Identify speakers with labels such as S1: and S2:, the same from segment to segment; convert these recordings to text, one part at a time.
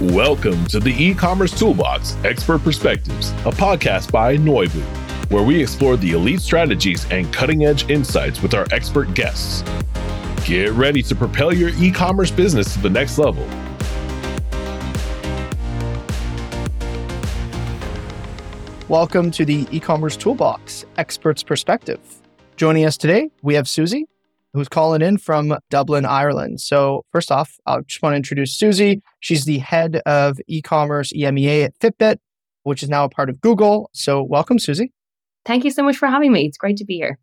S1: Welcome to the e-commerce toolbox Expert Perspectives, a podcast by Noibu, where we explore the elite strategies and cutting-edge insights with our expert guests. Get ready to propel your e-commerce business to the next level.
S2: Welcome to the e-commerce toolbox Experts Perspective. Joining us today, we have Susie, who's calling in from Dublin, Ireland. So, first off, I just want to introduce Susie. She's the head of e commerce EMEA at Fitbit, which is now a part of Google. So, welcome, Susie.
S3: Thank you so much for having me. It's great to be here.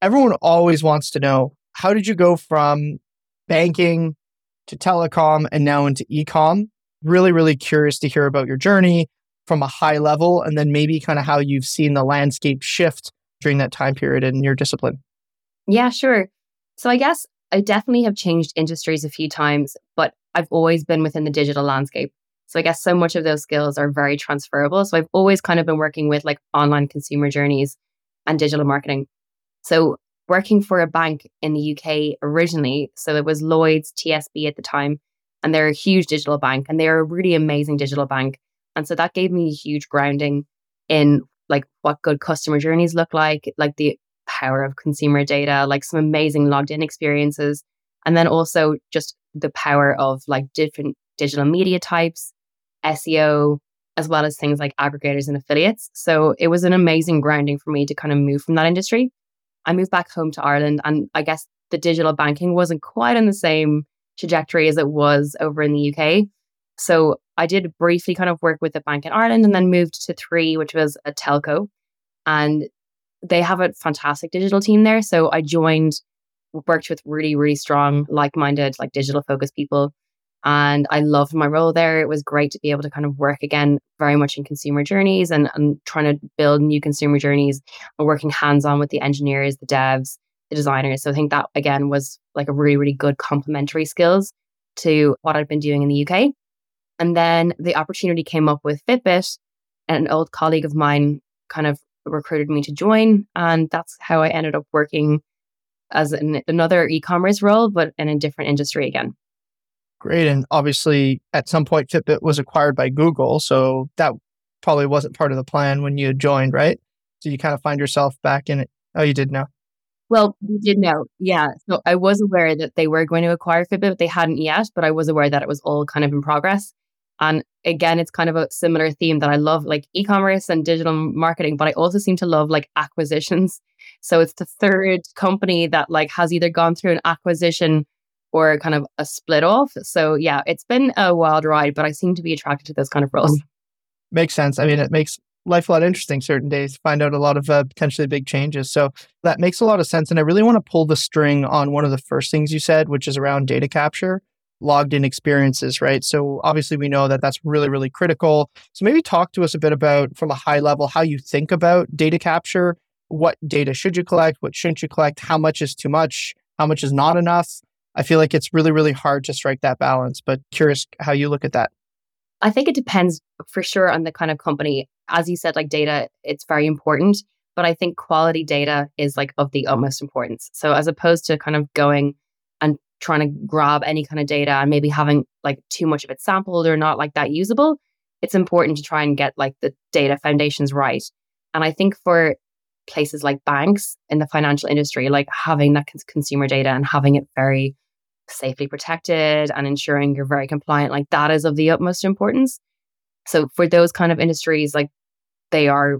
S2: Everyone always wants to know how did you go from banking to telecom and now into e com? Really, really curious to hear about your journey from a high level and then maybe kind of how you've seen the landscape shift during that time period in your discipline.
S3: Yeah, sure. So I guess I definitely have changed industries a few times, but I've always been within the digital landscape. So I guess so much of those skills are very transferable. So I've always kind of been working with like online consumer journeys and digital marketing. So working for a bank in the UK originally, so it was Lloyds TSB at the time, and they're a huge digital bank and they're a really amazing digital bank. And so that gave me a huge grounding in like what good customer journeys look like, like the power of consumer data, like some amazing logged in experiences. And then also just the power of like different digital media types, SEO, as well as things like aggregators and affiliates. So it was an amazing grounding for me to kind of move from that industry. I moved back home to Ireland and I guess the digital banking wasn't quite on the same trajectory as it was over in the UK. So I did briefly kind of work with a bank in Ireland and then moved to Three, which was a telco. And they have a fantastic digital team there. So I joined, worked with really, really strong, like minded, like digital focused people. And I loved my role there. It was great to be able to kind of work again very much in consumer journeys and, and trying to build new consumer journeys and working hands on with the engineers, the devs, the designers. So I think that again was like a really, really good complementary skills to what I'd been doing in the UK. And then the opportunity came up with Fitbit. An old colleague of mine kind of recruited me to join. And that's how I ended up working as an, another e commerce role, but in a different industry again.
S2: Great. And obviously, at some point, Fitbit was acquired by Google. So that probably wasn't part of the plan when you joined, right? So you kind of find yourself back in it. Oh, you did know.
S3: Well, we did know. Yeah. So I was aware that they were going to acquire Fitbit, but they hadn't yet. But I was aware that it was all kind of in progress. And again, it's kind of a similar theme that I love like e commerce and digital marketing, but I also seem to love like acquisitions. So it's the third company that like has either gone through an acquisition or kind of a split off. So yeah, it's been a wild ride, but I seem to be attracted to those kind of roles.
S2: Makes sense. I mean, it makes life a lot interesting certain days, find out a lot of uh, potentially big changes. So that makes a lot of sense. And I really want to pull the string on one of the first things you said, which is around data capture logged in experiences, right? So obviously we know that that's really, really critical. So maybe talk to us a bit about, from a high level, how you think about data capture. What data should you collect? What shouldn't you collect? How much is too much? How much is not enough? I feel like it's really, really hard to strike that balance, but curious how you look at that.
S3: I think it depends for sure on the kind of company. As you said, like data, it's very important, but I think quality data is like of the utmost importance. So as opposed to kind of going trying to grab any kind of data and maybe having like too much of it sampled or not like that usable, it's important to try and get like the data foundations right. And I think for places like banks in the financial industry, like having that consumer data and having it very safely protected and ensuring you're very compliant, like that is of the utmost importance. So for those kind of industries, like they are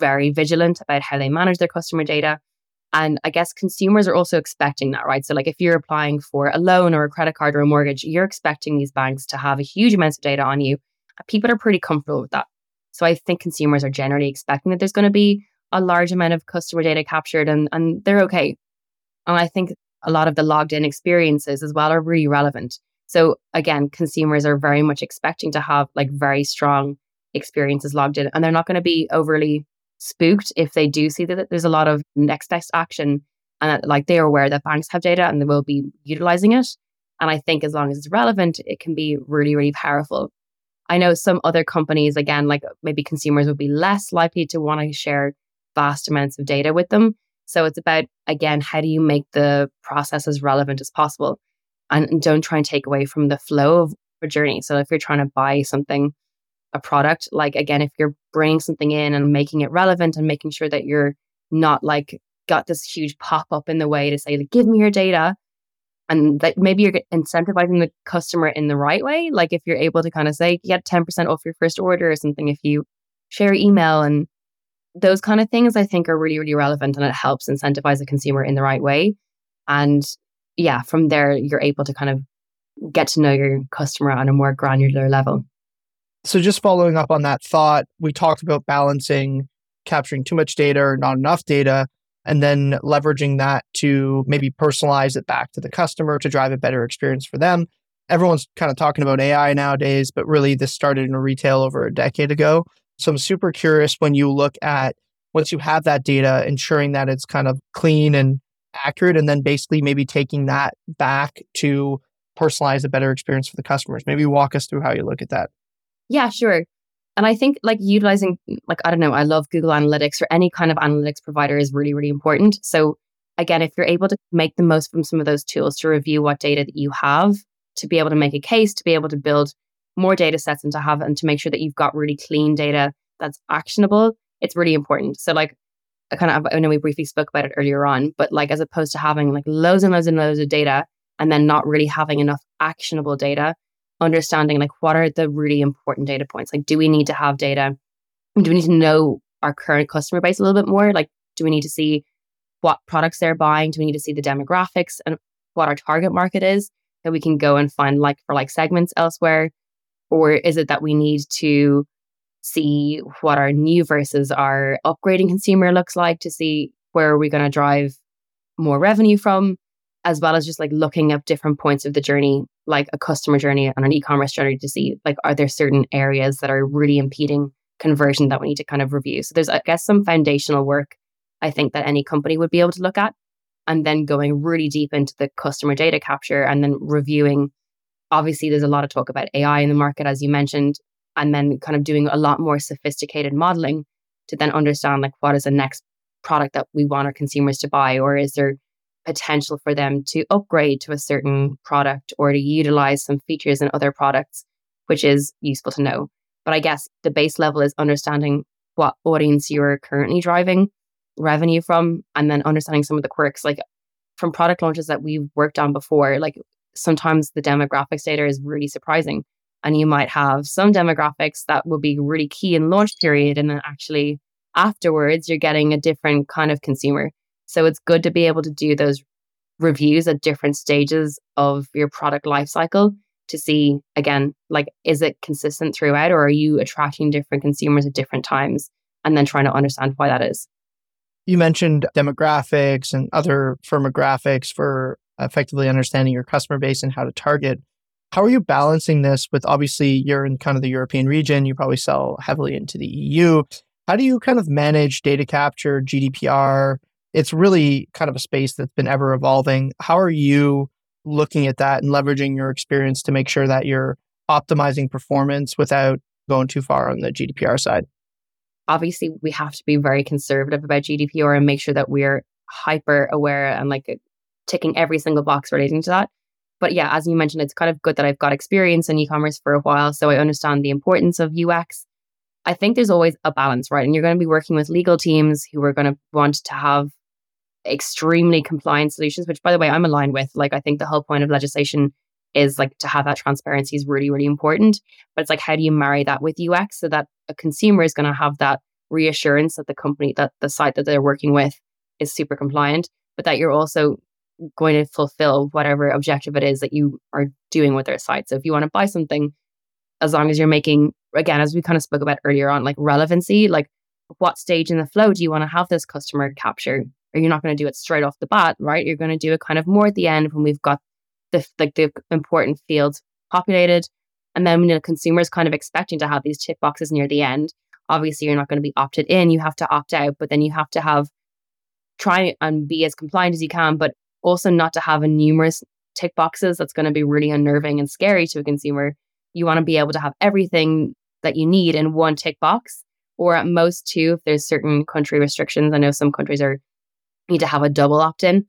S3: very vigilant about how they manage their customer data. And I guess consumers are also expecting that, right? So, like if you're applying for a loan or a credit card or a mortgage, you're expecting these banks to have a huge amount of data on you. People are pretty comfortable with that. So, I think consumers are generally expecting that there's going to be a large amount of customer data captured and, and they're okay. And I think a lot of the logged in experiences as well are really relevant. So, again, consumers are very much expecting to have like very strong experiences logged in and they're not going to be overly spooked if they do see that there's a lot of next best action and that, like they are aware that banks have data and they will be utilizing it. And I think as long as it's relevant, it can be really, really powerful. I know some other companies, again, like maybe consumers would be less likely to want to share vast amounts of data with them. So it's about, again, how do you make the process as relevant as possible? And, don't try and take away from the flow of a journey. So if you're trying to buy something, a product, like again, if you're bringing something in and making it relevant and making sure that you're not like got this huge pop up in the way to say, like, give me your data. And that maybe you're incentivizing the customer in the right way. Like if you're able to kind of say, get 10% off your first order or something, if you share email and those kind of things, I think are really, really relevant and it helps incentivize the consumer in the right way. And yeah, from there, you're able to kind of get to know your customer on a more granular level.
S2: So, just following up on that thought, we talked about balancing capturing too much data or not enough data, and then leveraging that to maybe personalize it back to the customer to drive a better experience for them. Everyone's kind of talking about AI nowadays, but really this started in retail over a decade ago. So, I'm super curious when you look at once you have that data, ensuring that it's kind of clean and accurate, and then basically maybe taking that back to personalize a better experience for the customers. Maybe walk us through how you look at that.
S3: Yeah, sure. And I think like utilizing, like, I don't know, I love Google Analytics or any kind of analytics provider is really, really important. So, again, if you're able to make the most from some of those tools to review what data that you have, to be able to make a case, to be able to build more data sets and to have and to make sure that you've got really clean data that's actionable, it's really important. So, like, I kind of, I know we briefly spoke about it earlier on, but like, as opposed to having like loads and loads and loads of data and then not really having enough actionable data, understanding like what are the really important data points? Like, do we need to have data? Do we need to know our current customer base a little bit more? Like, do we need to see what products they're buying? Do we need to see the demographics and what our target market is that we can go and find like for like segments elsewhere? Or is it that we need to see what our new versus our upgrading consumer looks like to see where are we going to drive more revenue from? As well as just like looking at different points of the journey, like a customer journey and an e-commerce journey to see like are there certain areas that are really impeding conversion that we need to kind of review. So there's I guess some foundational work I think that any company would be able to look at and then going really deep into the customer data capture and then reviewing obviously there's a lot of talk about AI in the market as you mentioned and then kind of doing a lot more sophisticated modeling to then understand like what is the next product that we want our consumers to buy or is there potential for them to upgrade to a certain product or to utilize some features in other products, which is useful to know. But I guess the base level is understanding what audience you're currently driving revenue from and then understanding some of the quirks like from product launches that we've worked on before like sometimes the demographics data is really surprising and you might have some demographics that will be really key in launch period and then actually afterwards you're getting a different kind of consumer so it's good to be able to do those reviews at different stages of your product lifecycle to see again, like, is it consistent throughout or are you attracting different consumers at different times? And then trying to understand why that is.
S2: You mentioned demographics and other firmographics for effectively understanding your customer base and how to target. How are you balancing this with obviously you're in kind of the European region, you probably sell heavily into the EU. How do you kind of manage data capture, GDPR, it's really kind of a space that's been ever evolving. How are you looking at that and leveraging your experience to make sure that you're optimizing performance without going too far on the GDPR side?
S3: Obviously, we have to be very conservative about GDPR and make sure that we're hyper aware and like uh, ticking every single box relating to that. But yeah, as you mentioned, it's kind of good that I've got experience in e commerce for a while. So I understand the importance of UX. I think there's always a balance, right? And you're going to be working with legal teams who are going to want to have extremely compliant solutions, which by the way, I'm aligned with. Like, I think the whole point of legislation is like to have that transparency is really, really important. But it's like, how do you marry that with UX so that a consumer is going to have that reassurance that the company, that the site that they're working with is super compliant, but that you're also going to fulfill whatever objective it is that you are doing with their site. So if you want to buy something, as long as you're making, again, as we kind of spoke about earlier on, like relevancy, like what stage in the flow do you want to have this customer capture? Or you're not going to do it straight off the bat, right? You're going to do it kind of more at the end when we've got the like the important fields populated, and then when the consumer is kind of expecting to have these tick boxes near the end. Obviously, you're not going to be opted in; you have to opt out. But then you have to have try and be as compliant as you can, but also not to have a numerous tick boxes. That's going to be really unnerving and scary to a consumer. You want to be able to have everything that you need in one tick box, or at most two if there's certain country restrictions. I know some countries are need to have a double opt in.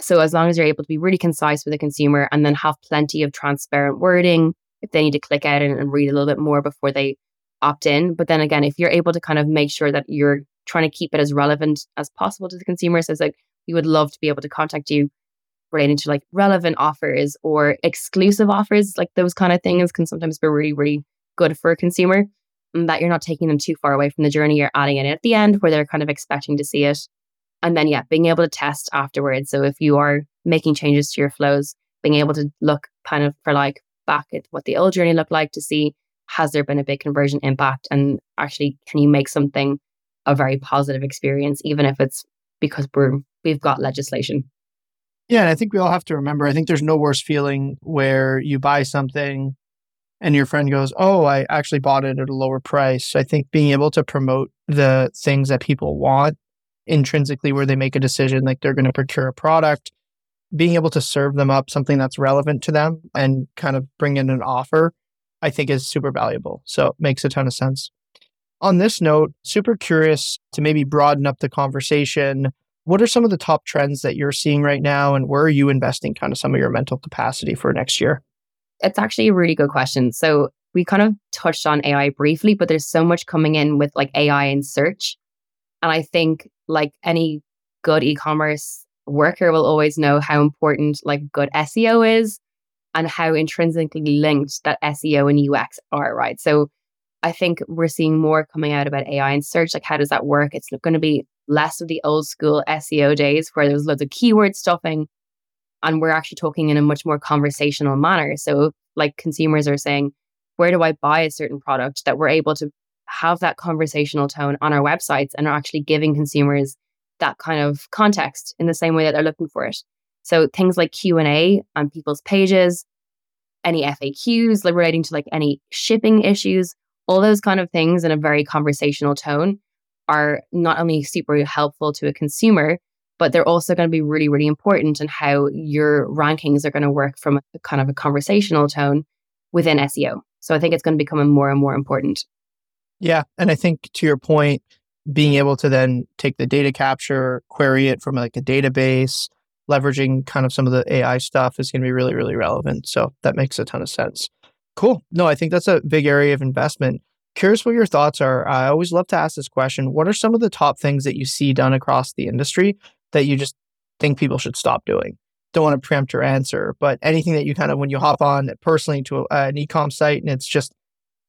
S3: So as long as you're able to be really concise with the consumer and then have plenty of transparent wording, if they need to click out and, read a little bit more before they opt in. But then again, if you're able to kind of make sure that you're trying to keep it as relevant as possible to the consumers, as like we would love to be able to contact you relating to like relevant offers or exclusive offers, like those kind of things can sometimes be really, really good for a consumer. And that you're not taking them too far away from the journey, you're adding it at the end where they're kind of expecting to see it. And then, yeah, being able to test afterwards. So if you are making changes to your flows, being able to look kind of for like back at what the old journey looked like to see has there been a big conversion impact and actually can you make something a very positive experience, even if it's because we're we've got legislation.
S2: Yeah, and I think we all have to remember. I think there's no worse feeling where you buy something and your friend goes, "Oh, I actually bought it at a lower price." I think being able to promote the things that people want intrinsically, where they make a decision, like they're going to procure a product, being able to serve them up something that's relevant to them and kind of bring in an offer, I think is super valuable. So it makes a ton of sense. On this note, super curious to maybe broaden up the conversation. What are some of the top trends that you're seeing right now, and where are you investing kind of some of your mental capacity for next year?
S3: It's actually a really good question. So we kind of touched on AI briefly, but there's so much coming in with like AI and search. And I think like any good e-commerce worker will always know how important like good SEO is and how intrinsically linked that SEO and UX are, right? So I think we're seeing more coming out about AI and search. Like, how does that work? It's going to be less of the old school SEO days where there's loads of keyword stuffing. And we're actually talking in a much more conversational manner. So, like, consumers are saying, where do I buy a certain product? That we're able to have that conversational tone on our websites and are actually giving consumers that kind of context in the same way that they're looking for it. So things like Q&A on people's pages, any FAQs relating to like any shipping issues, all those kind of things in a very conversational tone are not only super helpful to a consumer, but they're also going to be really, really important in how your rankings are going to work from a kind of a conversational tone within SEO. So I think it's going to become more and more important.
S2: Yeah. And I think to your point, being able to then take the data capture, query it from like a database, leveraging kind of some of the AI stuff is going to be really, really relevant. So that makes a ton of sense. Cool. No, I think that's a big area of investment. Curious what your thoughts are. I always love to ask this question. What are some of the top things that you see done across the industry that you just think people should stop doing? Don't want to preempt your answer, but anything that you kind of, when you hop on personally to a, an e-com site and it's just,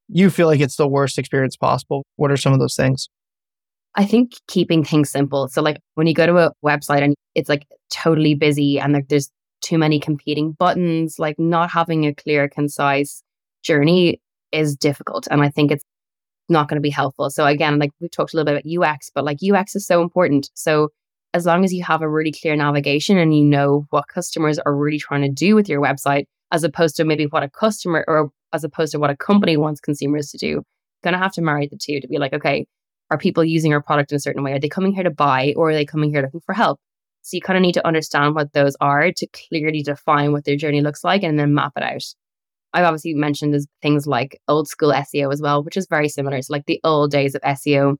S2: you feel like it's the worst experience possible. What are some of those things?
S3: I think keeping things simple. So, like when you go to a website and it's like totally busy and like there's too many competing buttons, like not having a clear, concise journey is difficult. And I think it's not going to be helpful. So, again, like we've talked a little bit about UX, but like UX is so important. So, as long as you have a really clear navigation and you know what customers are really trying to do with your website, as opposed to maybe what a customer or as opposed to what a company wants consumers to do, going to have to marry the two to be like, okay, are people using our product in a certain way? Are they coming here to buy or are they coming here looking for help? So you kind of need to understand what those are to clearly define what their journey looks like and then map it out. I've obviously mentioned things like old school SEO as well, which is very similar. So like the old days of SEO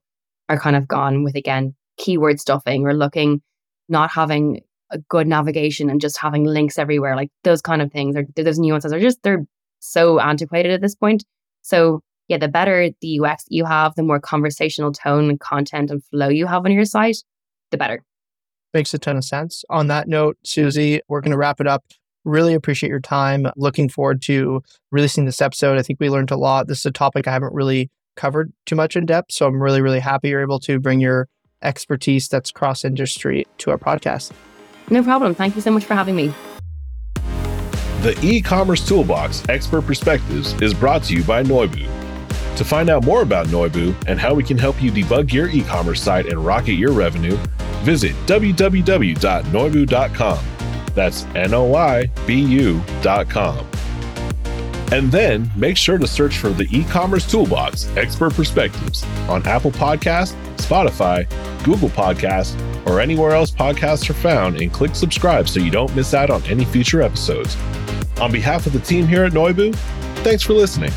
S3: are kind of gone with again keyword stuffing or looking, not having a good navigation and just having links everywhere. Like those kind of things or those nuances are just they're so antiquated at this point. So yeah, the better the UX you have, the more conversational tone and content and flow you have on your site, the better.
S2: Makes a ton of sense. On that note, Susie, we're going to wrap it up. Really appreciate your time. Looking forward to releasing this episode. I think we learned a lot. This is a topic I haven't really covered too much in depth. So I'm really, really happy you're able to bring your expertise that's cross industry to our podcast.
S3: No problem. Thank you so much for having me.
S1: The e commerce toolbox expert perspectives is brought to you by Noibu. To find out more about Noibu and how we can help you debug your e commerce site and rocket your revenue, visit www.noibu.com. That's N O I B U.com. And then make sure to search for the e commerce toolbox expert perspectives on Apple Podcasts, Spotify, Google Podcasts, or anywhere else podcasts are found and click subscribe so you don't miss out on any future episodes. On behalf of the team here at Noibu, thanks for listening.